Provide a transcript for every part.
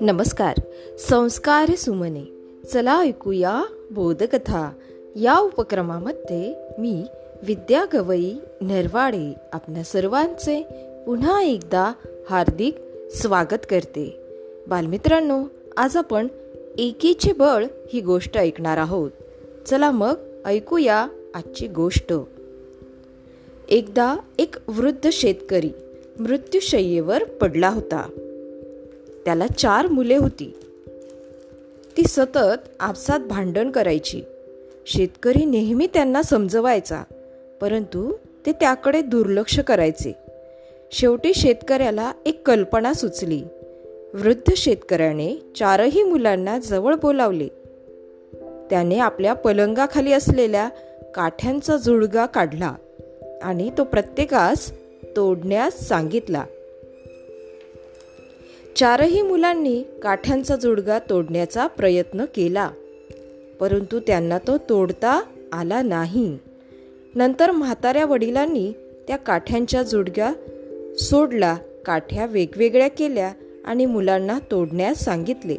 नमस्कार संस्कार सुमने। चला ऐकूया बोधकथा। या उपक्रमामध्ये मी विद्या गवई नरवाडे आपल्या सर्वांचे पुन्हा एकदा हार्दिक स्वागत करते. बालमित्रांनो आज आपण एकीचे बळ ही गोष्ट ऐकणार आहोत. चला मग ऐकूया आजची गोष्ट. एकदा एक वृद्ध शेतकरी मृत्यूशय्येवर पडला होता. त्याला चार मुले होती. ती सतत आपसात भांडण करायची. शेतकरी नेहमी त्यांना समजवायचा परंतु ते त्याकडे दुर्लक्ष करायचे. शेवटी शेतकऱ्याला एक कल्पना सुचली. वृद्ध शेतकऱ्याने चारही मुलांना जवळ बोलावले. त्याने आपल्या पलंगाखाली असलेल्या काठ्यांचा जुळगा काढला. आणि तो प्रत्येकास तोडण्यास सांगितला. चारही मुलांनी काठ्यांचा जुडगा तोडण्याचा प्रयत्न केला परंतु त्यांना तो तोडता आला नाही. नंतर म्हाताऱ्या वडिलांनी त्या काठ्यांच्या जुडग्या सोडला काठ्या वेगवेगळ्या केल्या आणि मुलांना तोडण्यास सांगितले.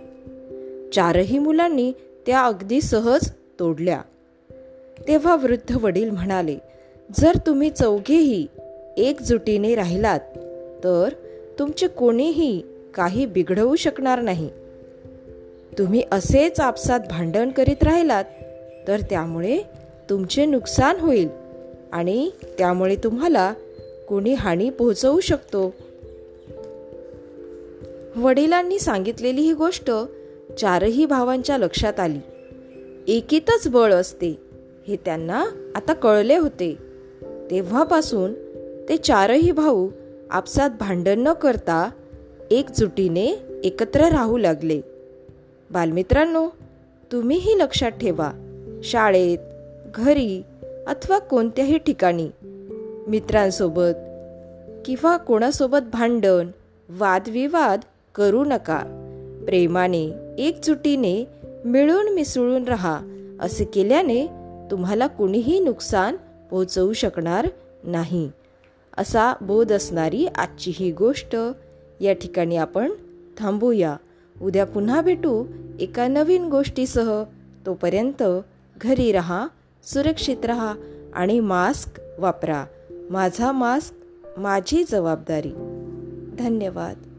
चारही मुलांनी त्या अगदी सहज तोडल्या. तेव्हा वृद्ध वडील म्हणाले जर तुम्ही चौघेही एकजुटीने राहिलात तर तुमचे कोणीही काही बिघडवू शकणार नाही. तुम्ही असेच आपसात भांडण करीत राहिलात तर त्यामुळे तुमचे नुकसान होईल आणि त्यामुळे तुम्हाला कोणी हानी पोहोचवू शकतो. वडिलांनी सांगितलेली ही गोष्ट चारही भावांच्या लक्षात आली. एकीतच बळ असते हे त्यांना आता कळले होते. तेव्हापासून ते चारही भाऊ आपसात भांडण न करता एकजुटीने एकत्र राहू लागले. बालमित्रांनो तुम्हीही लक्षात ठेवा शाळेत घरी अथवा कोणत्याही ठिकाणी मित्रांसोबत किंवा कोणासोबत भांडण वादविवाद करू नका. प्रेमाने एकजुटीने मिळून मिसळून राहा असे केल्याने तुम्हाला कुणीही नुकसान पोहोचवू शकणार नाही. असा बोध असणारी आजची ही गोष्ट या ठिकाणी आपण थांबूया. उद्या पुन्हा भेटू एका नवीन गोष्टीसह. तोपर्यंत घरी रहा सुरक्षित रहा आणि मास्क वापरा. माझा मास्क माझी जबाबदारी. धन्यवाद.